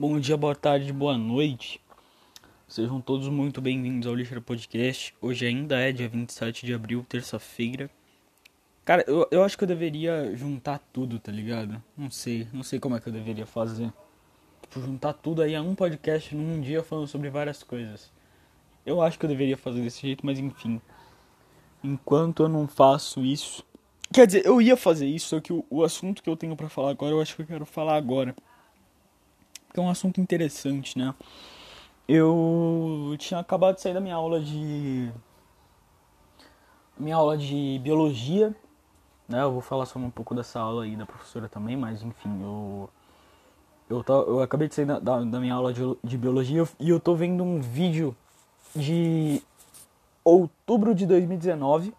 Bom dia, boa tarde, boa noite. Sejam todos muito bem-vindos ao Lixeira Podcast. Hoje ainda é dia 27 de abril, terça-feira. Cara, eu, eu acho que eu deveria juntar tudo, tá ligado? Não sei, não sei como é que eu deveria fazer. Tipo, juntar tudo aí a um podcast num dia falando sobre várias coisas. Eu acho que eu deveria fazer desse jeito, mas enfim. Enquanto eu não faço isso. Quer dizer, eu ia fazer isso, só que o, o assunto que eu tenho para falar agora, eu acho que eu quero falar agora que é um assunto interessante, né? Eu tinha acabado de sair da minha aula de minha aula de biologia, né? Eu vou falar só um pouco dessa aula aí da professora também, mas enfim, eu eu, tô, eu acabei de sair da, da, da minha aula de, de biologia e eu tô vendo um vídeo de outubro de 2019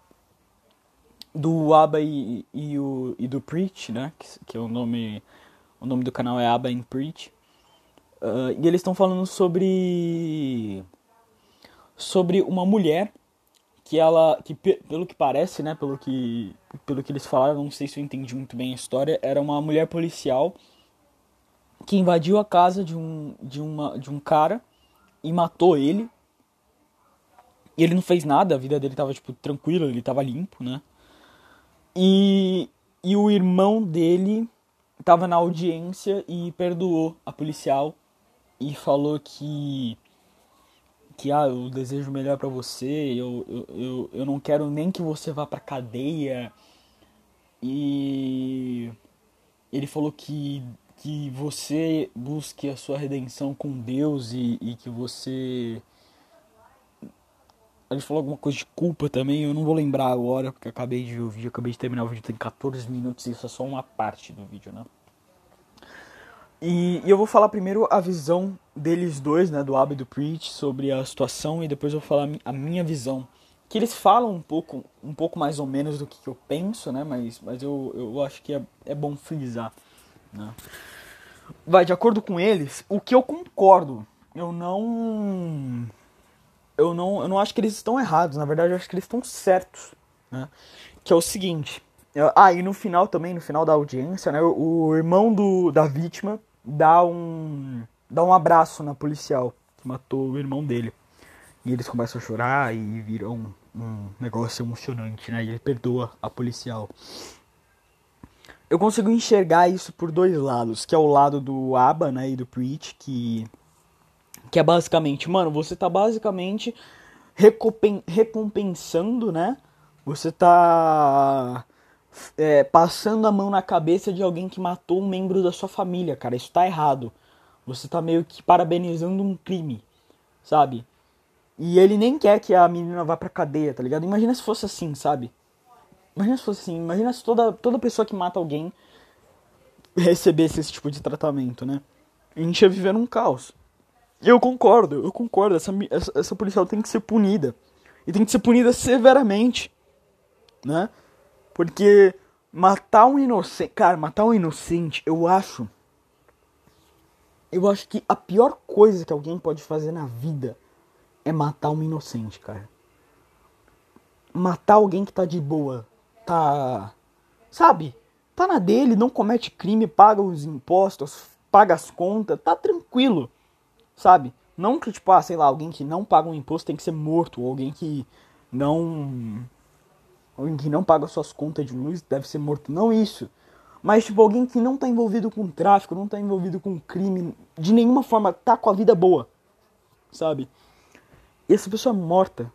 do Aba e, e, o, e do Preach, né? Que, que é o nome o nome do canal é Aba and Preach. Uh, e eles estão falando sobre sobre uma mulher que ela que pelo que parece né pelo que pelo que eles falaram não sei se eu entendi muito bem a história era uma mulher policial que invadiu a casa de um de uma de um cara e matou ele. E ele não fez nada a vida dele tava tipo tranquila ele tava limpo né? E e o irmão dele estava na audiência e perdoou a policial e falou que que ah, eu desejo melhor para você, eu, eu, eu, eu não quero nem que você vá pra cadeia. E ele falou que, que você busque a sua redenção com Deus e, e que você. Ele falou alguma coisa de culpa também, eu não vou lembrar agora, porque acabei de ver o vídeo, acabei de terminar o vídeo, tem 14 minutos e isso é só uma parte do vídeo, né? E, e, eu vou falar primeiro a visão deles dois, né, do Abba e do Preach, sobre a situação, e depois eu vou falar a minha visão. Que eles falam um pouco, um pouco mais ou menos do que, eu penso, né, mas, mas eu, eu acho que é, é bom frisar. Né. Vai, de acordo com eles, o que eu concordo, eu não. Eu não, eu não acho que eles estão errados, na verdade eu acho que eles estão certos. Né, que é o seguinte. Ah, e no final também, no final da audiência, né, o, irmão do, da vítima dá um dá um abraço na policial que matou o irmão dele. E eles começam a chorar e viram um, um negócio emocionante, né? E ele perdoa a policial. Eu consigo enxergar isso por dois lados, que é o lado do Aba, né, e do Preach, que que é basicamente, mano, você tá basicamente recompensando, né? Você tá é, passando a mão na cabeça de alguém que matou um membro da sua família, cara. Isso tá errado. Você tá meio que parabenizando um crime, sabe? E ele nem quer que a menina vá pra cadeia, tá ligado? Imagina se fosse assim, sabe? Imagina se fosse assim. Imagina se toda, toda pessoa que mata alguém recebesse esse tipo de tratamento, né? A gente ia viver num caos. Eu concordo, eu concordo. Essa, essa, essa policial tem que ser punida. E tem que ser punida severamente, né? Porque matar um inocente. Cara, matar um inocente, eu acho. Eu acho que a pior coisa que alguém pode fazer na vida é matar um inocente, cara. Matar alguém que tá de boa. Tá. Sabe? Tá na dele, não comete crime, paga os impostos, paga as contas, tá tranquilo. Sabe? Não que, tipo, ah, sei lá, alguém que não paga um imposto tem que ser morto, ou alguém que não alguém que não paga suas contas de luz deve ser morto. Não isso. Mas, tipo, alguém que não tá envolvido com tráfico, não tá envolvido com crime, de nenhuma forma tá com a vida boa. Sabe? E essa pessoa morta,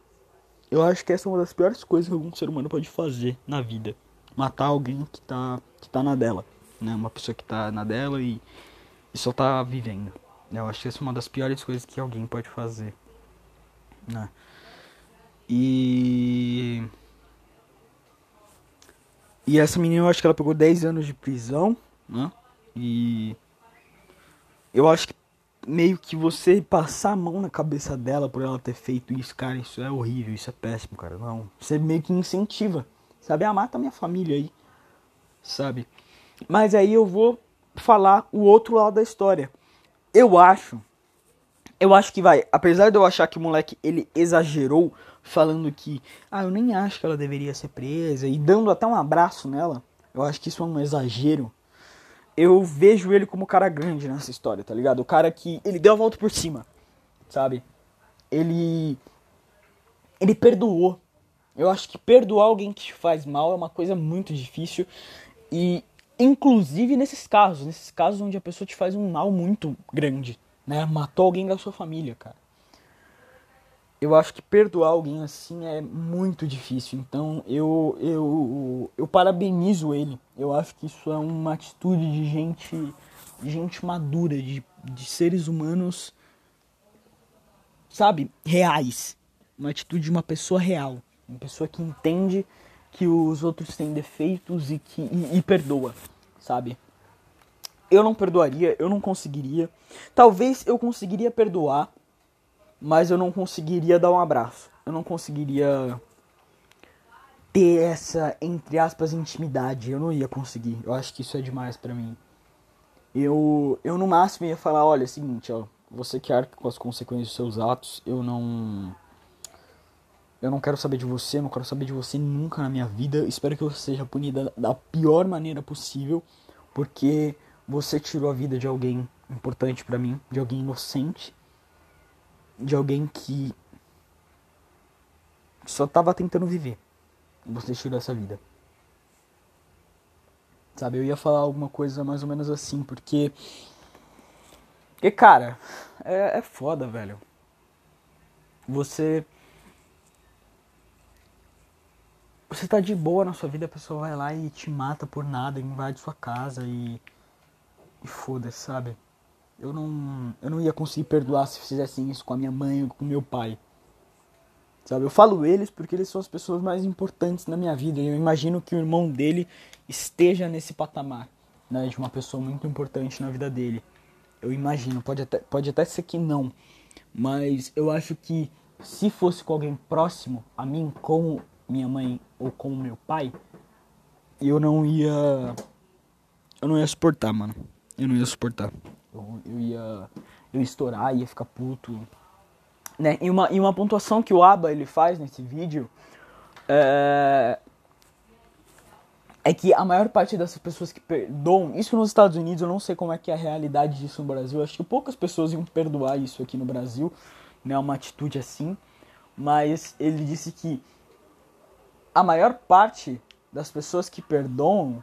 eu acho que essa é uma das piores coisas que algum ser humano pode fazer na vida. Matar alguém que tá, que tá na dela. Né? Uma pessoa que tá na dela e, e só tá vivendo. Eu acho que essa é uma das piores coisas que alguém pode fazer. Né? E e essa menina eu acho que ela pegou 10 anos de prisão, né? E eu acho que meio que você passar a mão na cabeça dela por ela ter feito isso, cara, isso é horrível, isso é péssimo, cara. Não, você meio que incentiva, sabe? Ah, mata minha família aí, sabe? Mas aí eu vou falar o outro lado da história. Eu acho, eu acho que vai, apesar de eu achar que o moleque ele exagerou falando que, ah, eu nem acho que ela deveria ser presa e dando até um abraço nela. Eu acho que isso é um exagero. eu vejo ele como o cara grande nessa história, tá ligado? O cara que ele deu a volta por cima, sabe? Ele ele perdoou. Eu acho que perdoar alguém que te faz mal é uma coisa muito difícil e inclusive nesses casos, nesses casos onde a pessoa te faz um mal muito grande, né? Matou alguém da sua família, cara. Eu acho que perdoar alguém assim é muito difícil. Então eu eu eu parabenizo ele. Eu acho que isso é uma atitude de gente de gente madura, de, de seres humanos sabe, reais. Uma atitude de uma pessoa real, uma pessoa que entende que os outros têm defeitos e que e, e perdoa, sabe? Eu não perdoaria, eu não conseguiria. Talvez eu conseguiria perdoar, mas eu não conseguiria dar um abraço. Eu não conseguiria ter essa, entre aspas, intimidade. Eu não ia conseguir. Eu acho que isso é demais para mim. Eu, eu no máximo ia falar, olha, é o seguinte, ó, você que arca com as consequências dos seus atos, eu não eu não quero saber de você, não quero saber de você nunca na minha vida. Espero que você seja punida da pior maneira possível, porque você tirou a vida de alguém importante para mim, de alguém inocente, de alguém que só tava tentando viver. Você tirou essa vida. Sabe, eu ia falar alguma coisa mais ou menos assim, porque. Porque, cara, é, é foda, velho. Você você tá de boa na sua vida, a pessoa vai lá e te mata por nada, invade sua casa e. E foda-se, sabe? Eu não. Eu não ia conseguir perdoar se fizessem isso com a minha mãe ou com meu pai. Sabe? Eu falo eles porque eles são as pessoas mais importantes na minha vida. E eu imagino que o irmão dele esteja nesse patamar, né? De uma pessoa muito importante na vida dele. Eu imagino, pode até, pode até ser que não. Mas eu acho que se fosse com alguém próximo a mim, como minha mãe ou com meu pai, eu não ia. Eu não ia suportar, mano. Eu não ia suportar. Eu, eu ia. Eu estourar, ia ficar puto. Né? E, uma, e uma pontuação que o Aba ele faz nesse vídeo é, é que a maior parte dessas pessoas que perdoam, isso nos Estados Unidos, eu não sei como é que é a realidade disso no Brasil, acho que poucas pessoas iam perdoar isso aqui no Brasil, né, uma atitude assim, mas ele disse que a maior parte das pessoas que perdoam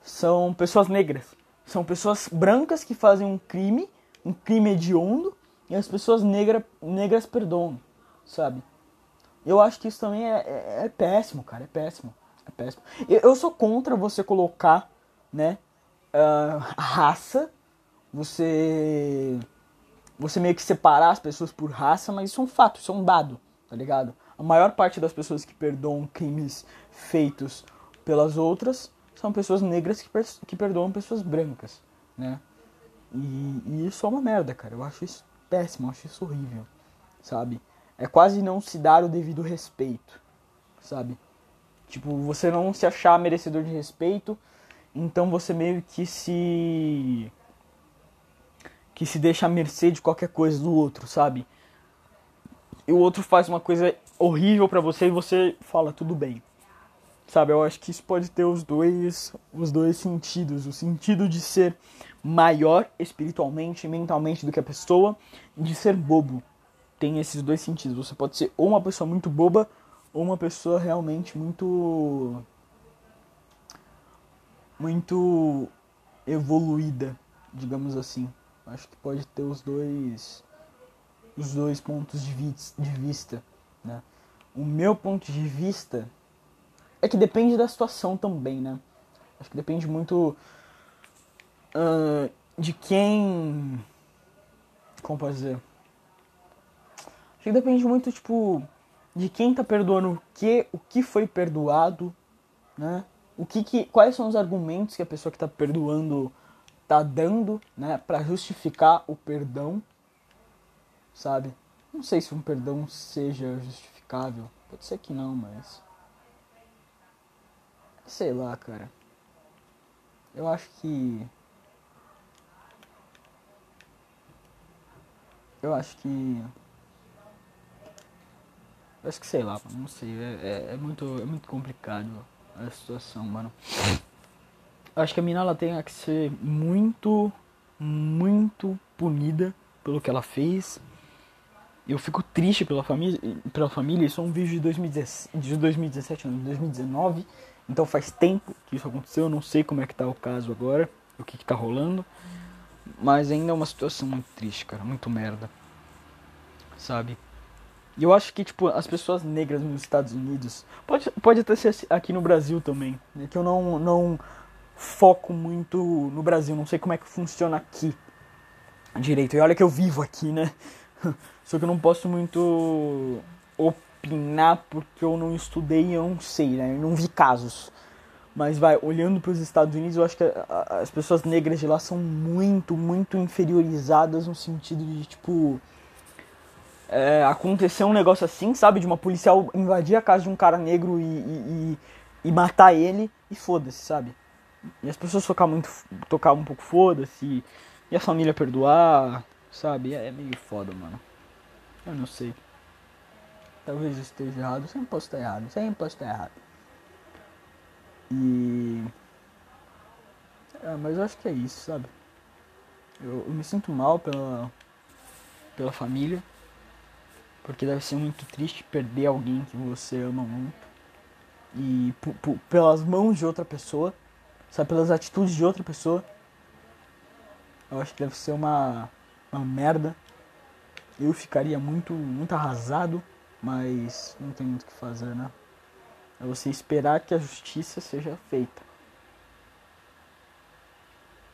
são pessoas negras. São pessoas brancas que fazem um crime, um crime hediondo, e as pessoas negra, negras perdoam, sabe? Eu acho que isso também é, é, é péssimo, cara, é péssimo. É péssimo. Eu, eu sou contra você colocar, né, uh, raça, você você meio que separar as pessoas por raça, mas isso é um fato, isso é um dado, tá ligado? a maior parte das pessoas que perdoam crimes feitos pelas outras são pessoas negras que, que perdoam pessoas brancas, né? E, e, isso é uma merda, cara. Eu acho isso péssimo, eu acho isso horrível, sabe? É quase não se dar o devido respeito, sabe? Tipo, você não se achar merecedor de respeito, então você meio que se que se deixa à mercê de qualquer coisa do outro, sabe? E o outro faz uma coisa horrível para você e você fala tudo bem. Sabe, eu acho que isso pode ter os dois, os dois sentidos, o sentido de ser maior espiritualmente e mentalmente do que a pessoa e de ser bobo. Tem esses dois sentidos. Você pode ser ou uma pessoa muito boba ou uma pessoa realmente muito muito evoluída, digamos assim. Acho que pode ter os dois os dois pontos de, vista. Né? O meu ponto de vista é que depende da situação também, né? Acho que depende muito uh, de quem. Como posso dizer? Acho que depende muito, tipo, de quem tá perdoando o que, o que foi perdoado, né? O que, que quais são os argumentos que a pessoa que tá perdoando tá dando, né, para justificar o perdão, sabe? Não sei se um perdão seja justificável. Pode ser que não, mas. Sei lá, cara. Eu acho que. Eu acho que. Eu acho que sei lá, não sei. É, é, é muito, é muito complicado a situação, mano. acho que a mina ela tem que ser muito, muito punida pelo que ela fez. Eu fico triste pela família, pela família. Isso é um vídeo de 2017, de 2017 não, 2019. Então faz tempo que isso aconteceu. Eu não sei como é que tá o caso agora, o que, que tá rolando. Mas ainda é uma situação muito triste, cara. Muito merda. Sabe? E eu acho que, tipo, as pessoas negras nos Estados Unidos. Pode, pode até ser aqui no Brasil também. Né? Que eu não, não foco muito no Brasil. Não sei como é que funciona aqui direito. E olha que eu vivo aqui, né? Só que eu não posso muito opinar porque eu não estudei e eu não sei, né? Eu não vi casos. Mas vai, olhando para os Estados Unidos, eu acho que as pessoas negras de lá são muito, muito inferiorizadas no sentido de, tipo, é, acontecer um negócio assim, sabe? De uma policial invadir a casa de um cara negro e, e, e, e matar ele e foda-se, sabe? E as pessoas tocar muito, tocar um pouco foda-se e a família perdoar, sabe? É, é meio foda, mano. Eu não sei. Talvez esteja errado, sempre posso estar errado, sempre posso estar errado. E. É, mas eu acho que é isso, sabe? Eu, eu me sinto mal pela, pela família. Porque deve ser muito triste perder alguém que você ama muito. E pelas mãos de outra pessoa. Sabe, pelas atitudes de outra pessoa. Eu acho que deve ser uma, uma merda. Eu ficaria muito, muito arrasado, mas não tem muito o que fazer, né? É você esperar que a justiça seja feita.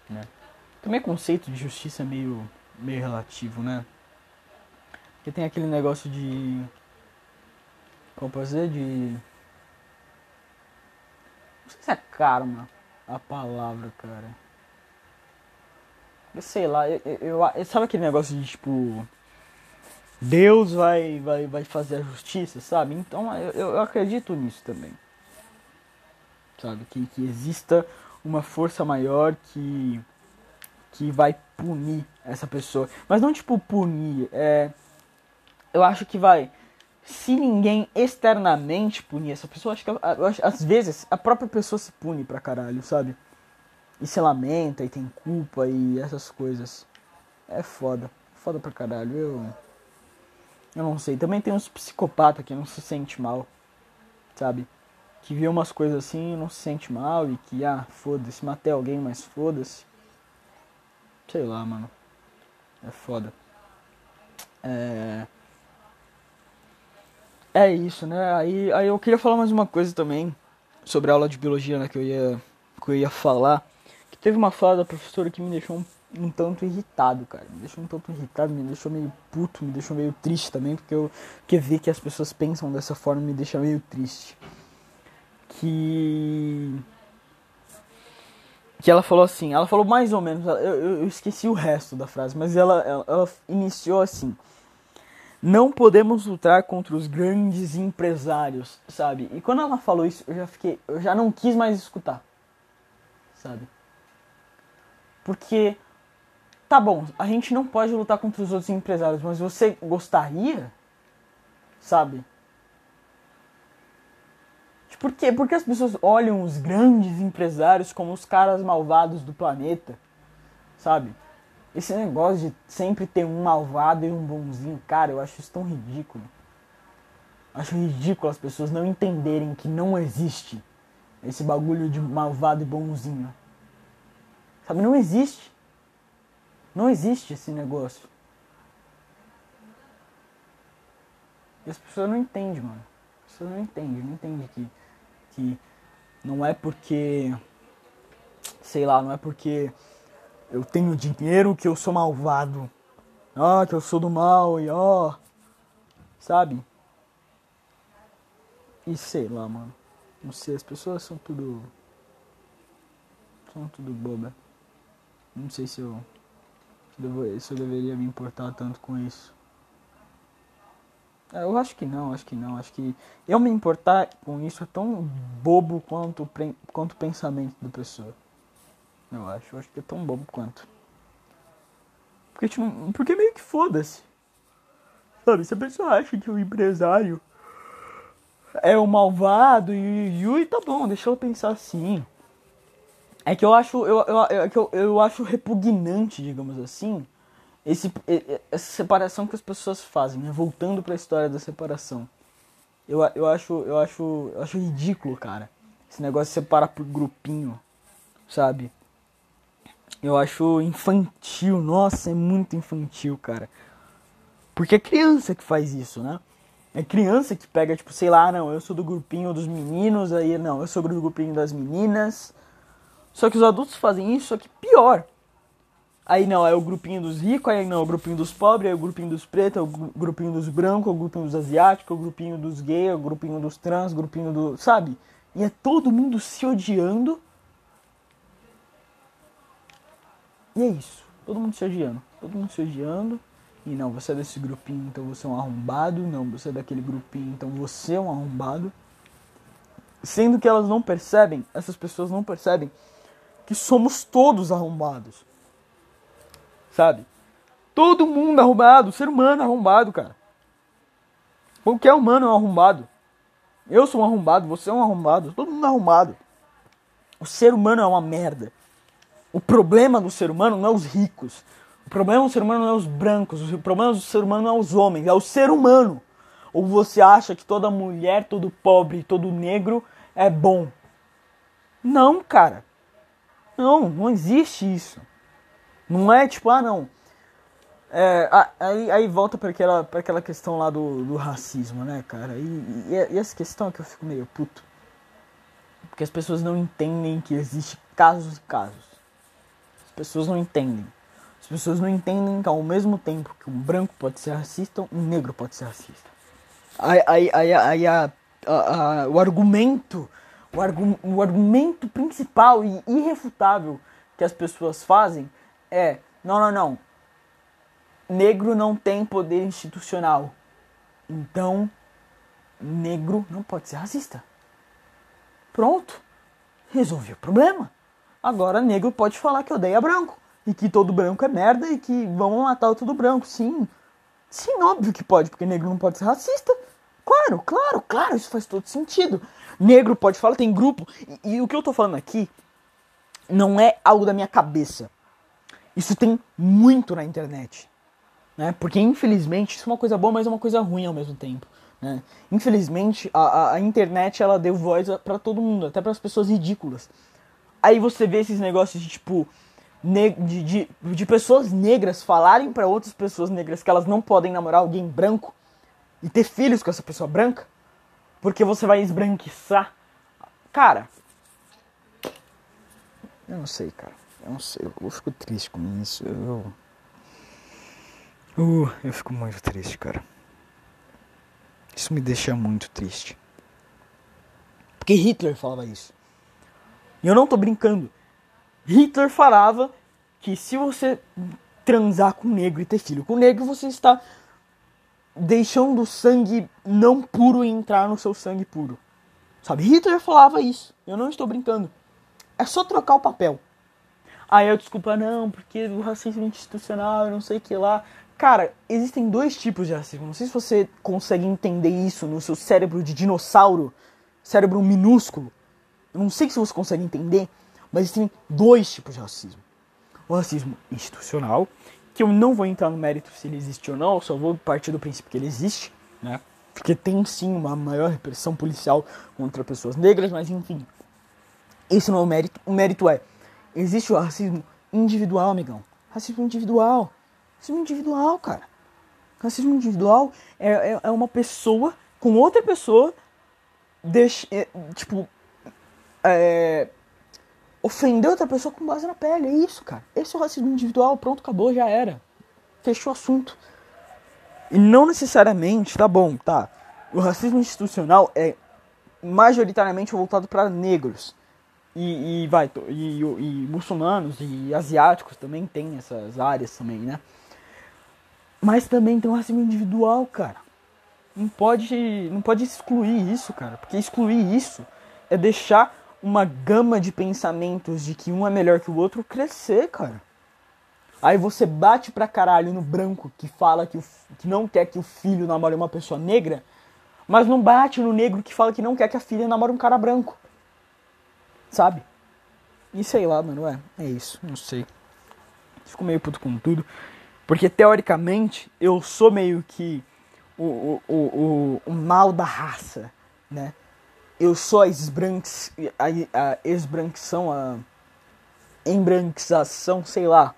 Né? Também o conceito de justiça é meio, meio relativo, né? Porque tem aquele negócio de. Como dizer? De. Não sei se é karma a palavra, cara. Eu sei lá, eu, eu, eu, sabe aquele negócio de tipo. Deus vai, vai, vai fazer a justiça, sabe? Então eu, eu acredito nisso também. Sabe? Que, que exista uma força maior que, que vai punir essa pessoa. Mas não tipo punir, é. Eu acho que vai. Se ninguém externamente punir essa pessoa, acho que acho, às vezes a própria pessoa se pune pra caralho, sabe? E se lamenta e tem culpa e essas coisas. É foda. Foda pra caralho. Eu. Eu não sei. Também tem uns psicopatas que não se sente mal, sabe? Que vê umas coisas assim e não se sente mal e que, ah, foda-se, matei alguém, mas foda-se. Sei lá, mano. É foda. É. É isso, né? Aí, aí eu queria falar mais uma coisa também sobre a aula de biologia, né? Que eu ia, que eu ia falar. Que teve uma fala da professora que me deixou um um tanto irritado, cara. Me deixou um tanto irritado, me deixou meio puto, me deixou meio triste também, porque eu que ver que as pessoas pensam dessa forma me deixa meio triste. Que que ela falou assim, ela falou mais ou menos, eu, eu esqueci o resto da frase, mas ela, ela, ela iniciou assim: não podemos lutar contra os grandes empresários, sabe? E quando ela falou isso, eu já fiquei, eu já não quis mais escutar, sabe? Porque Tá bom, a gente não pode lutar contra os outros empresários, mas você gostaria? Sabe? Por quê? Porque as pessoas olham os grandes empresários como os caras malvados do planeta. Sabe? Esse negócio de sempre ter um malvado e um bonzinho, cara, eu acho isso tão ridículo. Acho ridículo as pessoas não entenderem que não existe esse bagulho de malvado e bonzinho. Sabe? Não existe. Não existe esse negócio. E as pessoas não entendem, mano. As pessoas não entendem, não entendem que, que não é porque. Sei lá, não é porque eu tenho dinheiro que eu sou malvado. Ah, que eu sou do mal e ó. Sabe? E sei lá, mano. Não sei, as pessoas são tudo. São tudo boba. Não sei se eu se eu deveria me importar tanto com isso. É, eu acho que não, acho que não. Acho que eu me importar com isso é tão bobo quanto, quanto o pensamento da pessoa. Eu acho, eu acho que é tão bobo quanto. Porque, tipo, porque meio que foda-se. Sabe, se a pessoa acha que o empresário é o malvado e, e, e tá bom, deixa eu pensar assim. É que eu acho, eu, eu, é que eu, eu acho repugnante, digamos assim, esse, essa separação que as pessoas fazem, né? Voltando para a história da separação. Eu, eu, acho, eu, acho, eu acho ridículo, cara. Esse negócio de separar por grupinho, sabe? Eu acho infantil. Nossa, é muito infantil, cara. Porque é criança que faz isso, né? É criança que pega, tipo, sei lá, não, eu sou do grupinho dos meninos, aí não, eu sou do grupinho das meninas. Só que os adultos fazem isso, só que pior. Aí não, é o grupinho dos ricos, aí não, é o grupinho dos pobres, é o grupinho dos pretos, é o grupinho dos brancos, é o grupinho dos asiáticos, é o grupinho dos gays, é o grupinho dos trans, é o grupinho do. Sabe? E é todo mundo se odiando. E é isso. Todo mundo se odiando. Todo mundo se odiando. E não, você é desse grupinho, então você é um arrombado. Não, você é daquele grupinho, então você é um arrombado. Sendo que elas não percebem, essas pessoas não percebem que somos todos arrombados sabe? Todo mundo arrombado, ser humano é arrombado, cara. Qualquer humano é um arrombado. Eu sou um arrombado, você é um arrombado, todo mundo é arrombado. O ser humano é uma merda. O problema do ser humano não é os ricos. O problema do ser humano não é os brancos. O problema do ser humano não é os homens, é o ser humano. Ou você acha que toda mulher, todo pobre, todo negro é bom? Não, cara. Não, não existe isso. Não é tipo, ah não. É, aí, aí volta para aquela, pra aquela questão lá do, do racismo, né, cara? E, e, e, essa questão é que eu fico meio puto. Porque as pessoas não entendem que existe casos e casos. As pessoas não entendem. As pessoas não entendem que ao mesmo tempo que um branco pode ser racista, um negro pode ser racista. Aí, aí, aí, aí a, a, a, o argumento, o, argu, o argumento principal e irrefutável que as pessoas fazem é: não, não, não. Negro não tem poder institucional. Então, negro não pode ser racista. Pronto. Resolvi o problema. Agora, negro pode falar que odeia branco. E que todo branco é merda e que vão matar todo branco. Sim. Sim, óbvio que pode, porque negro não pode ser racista. Claro, claro, claro, isso faz todo sentido. Negro pode falar, tem grupo. E, e o que eu tô falando aqui não é algo da minha cabeça. Isso tem muito na internet. Né? Porque infelizmente isso é uma coisa boa, mas é uma coisa ruim ao mesmo tempo. Né? Infelizmente a, a, a internet ela deu voz para todo mundo, até para as pessoas ridículas. Aí você vê esses negócios de tipo de, de, de pessoas negras falarem para outras pessoas negras que elas não podem namorar alguém branco e ter filhos com essa pessoa branca, porque você vai esbranquiçar. Cara, eu não sei, cara. Eu não sei, eu fico triste com isso. Eu. Uh, eu fico muito triste, cara. Isso me deixa muito triste. Porque Hitler falava isso. E eu não tô brincando. Hitler falava que se você transar com negro e ter filho com negro, você está deixando o sangue não puro entrar no seu sangue puro. Sabe? Hitler falava isso. Eu não estou brincando. É só trocar o papel. Aí eu desculpa, não, porque o racismo institucional, eu não sei o que lá. Cara, existem dois tipos de racismo. Não sei se você consegue entender isso no seu cérebro de dinossauro, cérebro minúsculo. Eu não sei se você consegue entender, mas existem dois tipos de racismo. O racismo institucional, que eu não vou entrar no mérito se ele existe ou não, eu só vou partir do princípio que ele existe, né? Porque tem sim uma maior repressão policial contra pessoas negras, mas enfim. Esse não é o mérito. O mérito é Existe o racismo individual, amigão. Racismo individual. Racismo individual, cara. Racismo individual é, é, é uma pessoa com outra pessoa, deixa, é, tipo, é, ofender outra pessoa com base na pele. É isso, cara. Esse é o racismo individual. Pronto, acabou, já era. Fechou o assunto. E não necessariamente, tá bom, tá. O racismo institucional é majoritariamente voltado para negros. E, e vai, e, e, muçulmanos e asiáticos também tem essas áreas também, né? Mas também tem um racismo individual, cara. Não pode, não pode excluir isso, cara. Porque excluir isso é deixar uma gama de pensamentos de que um é melhor que o outro crescer, cara. Aí você bate pra caralho no branco que fala que, o, que não quer que o filho namore uma pessoa negra, mas não bate no negro que fala que não quer que a filha namore um cara branco sabe? E sei lá, mano, é, é isso, não sei. Fico meio puto com tudo. Porque teoricamente eu sou meio que o, o, o, o, o mal da raça, né? Eu sou a, a esbranquição, a embranquização, sei lá,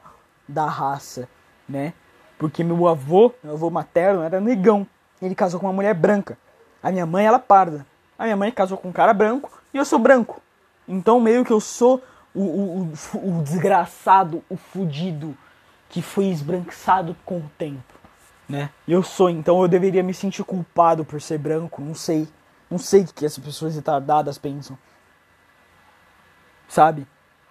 da raça, né? Porque meu avô, meu avô materno, era negão. Ele casou com uma mulher branca. A minha mãe, ela parda. A minha mãe casou com um cara branco e eu sou branco. Então meio que eu sou o, o, o, o desgraçado, o fudido que foi esbranquiçado com o tempo, né? Eu sou, então eu deveria me sentir culpado por ser branco, não sei. Não sei o que essas pessoas retardadas pensam. Sabe?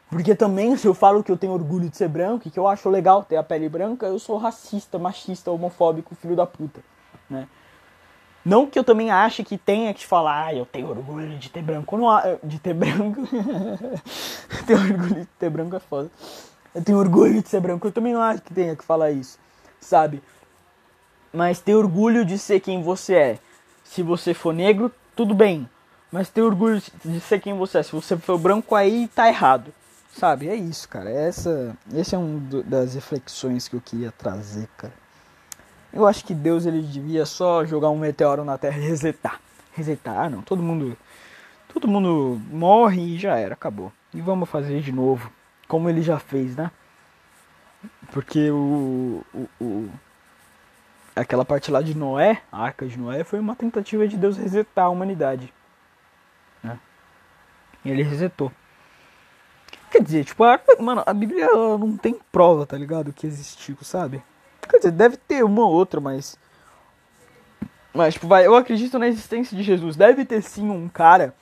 Porque também, se eu falo que eu tenho orgulho de ser branco e que eu acho legal ter a pele branca, eu sou racista, machista, homofóbico, filho da puta, né? Não que eu também ache que tenha que falar, ah, eu tenho orgulho de ter branco. Não, de ter branco. ter orgulho de ter branco é foda. Eu tenho orgulho de ser branco. Eu também não acho que tenha que falar isso, sabe? Mas ter orgulho de ser quem você é. Se você for negro, tudo bem. Mas ter orgulho de ser quem você é. Se você for branco, aí tá errado. Sabe? É isso, cara. Essa, esse é um das reflexões que eu queria trazer, cara. Eu acho que Deus ele devia só jogar um meteoro na Terra e resetar. Resetar, ah, não. Todo mundo, todo mundo morre e já era, acabou. E vamos fazer de novo, como ele já fez, né? Porque o, o, o aquela parte lá de Noé, a Arca de Noé, foi uma tentativa de Deus resetar a humanidade. Né? E ele resetou. Quer dizer, tipo, a, mano, a Bíblia não tem prova, tá ligado? Que existiu, sabe? Quer dizer, deve ter uma ou outra, mas. Mas, tipo, vai, eu acredito na existência de Jesus. Deve ter sim um cara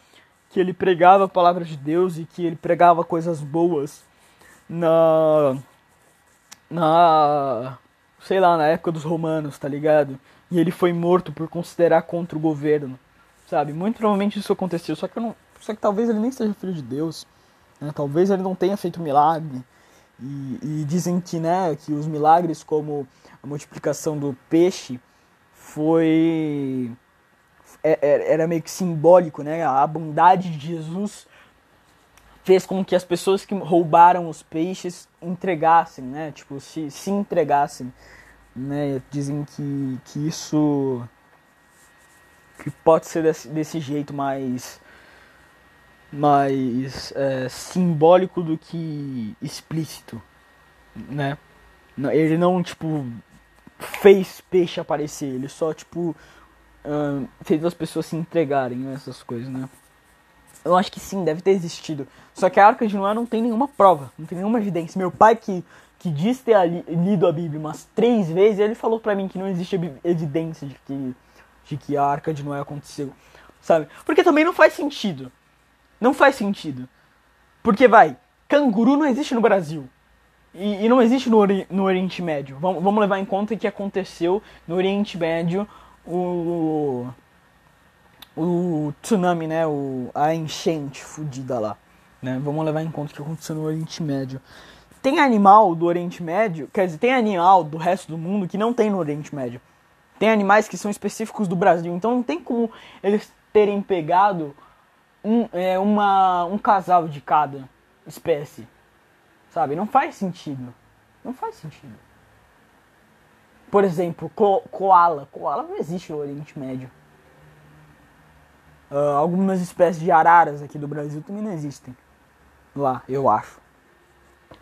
que ele pregava a palavra de Deus e que ele pregava coisas boas na. Na. Sei lá, na época dos romanos, tá ligado? E ele foi morto por considerar contra o governo, sabe? Muito provavelmente isso aconteceu, só que eu não. Só que talvez ele nem seja filho de Deus. Né? Talvez ele não tenha feito milagre. E, e, dizem que, né, que os milagres como a multiplicação do peixe foi é, é, era meio que simbólico, né? A bondade de Jesus fez com que as pessoas que roubaram os peixes entregassem, né? Tipo, se, se entregassem, né? Dizem que, que isso que pode ser desse, desse jeito mais mais é, simbólico do que explícito, né? Ele não, tipo, fez peixe aparecer, ele só, tipo, uh, fez as pessoas se entregarem nessas né, coisas, né? Eu acho que sim, deve ter existido. Só que a Arca de Noé não tem nenhuma prova, não tem nenhuma evidência. Meu pai, que, que diz ter lido a Bíblia umas três vezes, ele falou pra mim que não existe evidência de que, de que a Arca de Noé aconteceu, sabe? Porque também não faz sentido. Não faz sentido. Porque, vai, canguru não existe no Brasil. E, e não existe no, ori no Oriente Médio. Vamos, vamos levar em conta que aconteceu no Oriente Médio o, o tsunami, né? O, a enchente fudida lá. Né? Vamos levar em conta que aconteceu no Oriente Médio. Tem animal do Oriente Médio, quer dizer, tem animal do resto do mundo que não tem no Oriente Médio. Tem animais que são específicos do Brasil. Então não tem como eles terem pegado um, é, uma, um casal de cada espécie. Sabe? Não faz sentido. Não faz sentido. Por exemplo, co koala. Koala não existe no Oriente Médio. Uh, algumas espécies de araras aqui do Brasil também não existem. Lá, eu acho.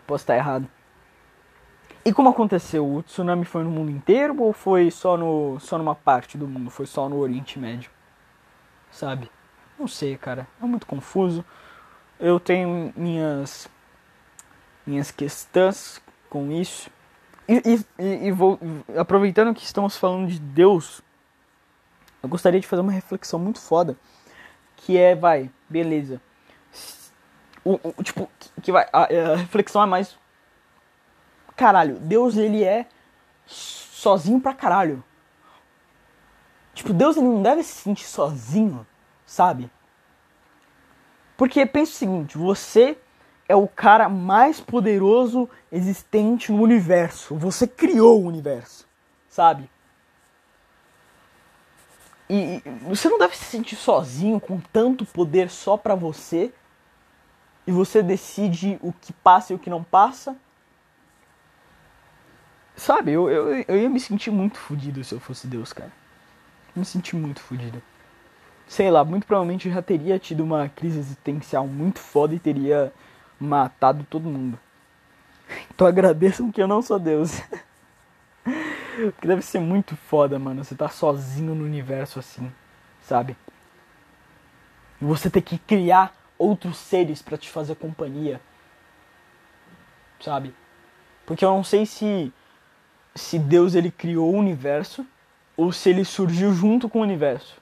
Posso estar errado. E como aconteceu? O tsunami foi no mundo inteiro ou foi só, no, só numa parte do mundo? Foi só no Oriente Médio? Sabe? Não sei, cara. É muito confuso. Eu tenho minhas minhas questões com isso. E, e, e vou aproveitando que estamos falando de Deus, eu gostaria de fazer uma reflexão muito foda, que é, vai, beleza. O, o tipo, que vai, a, a reflexão é mais caralho, Deus ele é sozinho pra caralho. Tipo, Deus ele não deve se sentir sozinho sabe? Porque pensa o seguinte, você é o cara mais poderoso existente no universo. Você criou o universo, sabe? E você não deve se sentir sozinho com tanto poder só pra você. e você decide o que passa e o que não passa. Sabe, eu, eu, eu ia me sentir muito fodido se eu fosse Deus, cara. Me senti muito fodido. Sei lá, muito provavelmente eu já teria tido uma crise existencial muito foda e teria matado todo mundo. Então agradeçam que eu não sou Deus. que deve ser muito foda, mano. Você tá sozinho no universo assim, sabe? E você ter que criar outros seres para te fazer companhia. Sabe? Porque eu não sei se se Deus ele criou o universo ou se ele surgiu junto com o universo.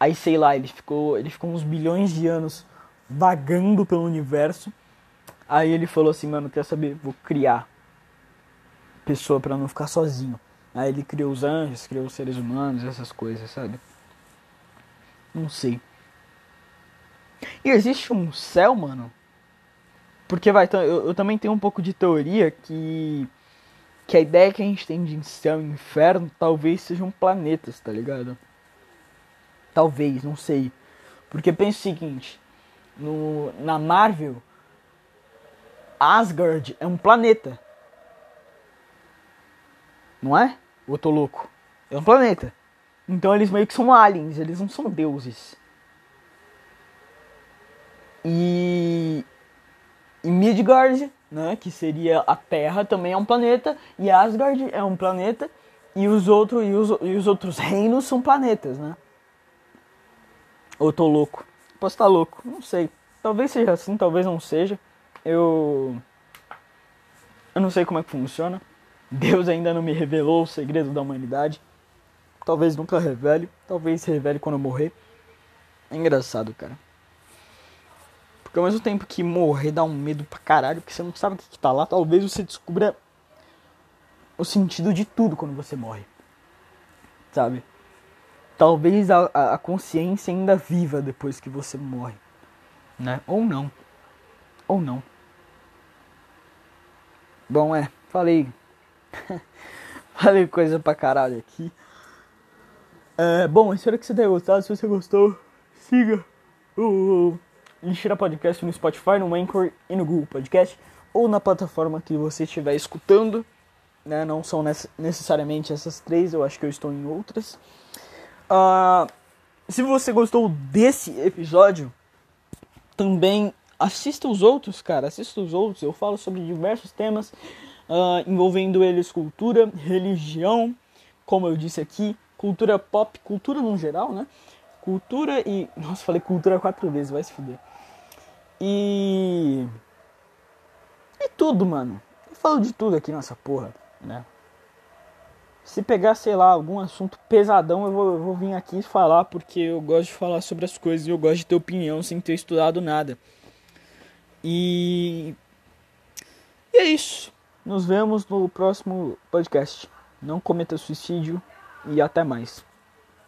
Aí sei lá, ele ficou, ele ficou uns bilhões de anos vagando pelo universo. Aí ele falou assim, mano, quer saber? Vou criar pessoa para não ficar sozinho. Aí ele criou os anjos, criou os seres humanos, essas coisas, sabe? Não sei. E existe um céu, mano? Porque vai, eu, eu também tenho um pouco de teoria que que a ideia que a gente tem de céu e inferno talvez sejam planetas, tá ligado? Talvez, não sei. Porque pensa o seguinte, no, na Marvel, Asgard é um planeta. Não é? Ou eu tô louco? É um planeta. Então eles meio que são aliens, eles não são deuses. E, e Midgard né, que seria a Terra, também é um planeta, e Asgard é um planeta, e os, outros, e os, e os outros reinos são planetas, né? Ou eu tô louco? Posso estar tá louco, não sei. Talvez seja assim, talvez não seja. Eu. Eu não sei como é que funciona. Deus ainda não me revelou o segredo da humanidade. Talvez nunca revele. Talvez revele quando eu morrer. É engraçado, cara. Porque ao mesmo tempo que morrer dá um medo pra caralho, porque você não sabe o que, que tá lá, talvez você descubra o sentido de tudo quando você morre. Sabe? Talvez a, a consciência ainda viva depois que você morre. Né? Ou não. Ou não. Bom, é, falei. falei coisa pra caralho aqui. É, bom, espero que você tenha gostado. Se você gostou, siga o. Lixeira Podcast no Spotify, no Anchor e no Google Podcast, ou na plataforma que você estiver escutando. Né? Não são necessariamente essas três, eu acho que eu estou em outras. Uh, se você gostou desse episódio, também assista os outros, cara. Assista os outros. Eu falo sobre diversos temas uh, envolvendo eles cultura, religião, como eu disse aqui, cultura pop, cultura no geral, né? Cultura e. Nossa, falei cultura quatro vezes, vai se fuder. E. E tudo, mano. Eu falo de tudo aqui nessa porra, né? Se pegar, sei lá, algum assunto pesadão, eu vou, eu vou vir aqui falar porque eu gosto de falar sobre as coisas e eu gosto de ter opinião sem ter estudado nada. E. E é isso. Nos vemos no próximo podcast. Não cometa suicídio e até mais.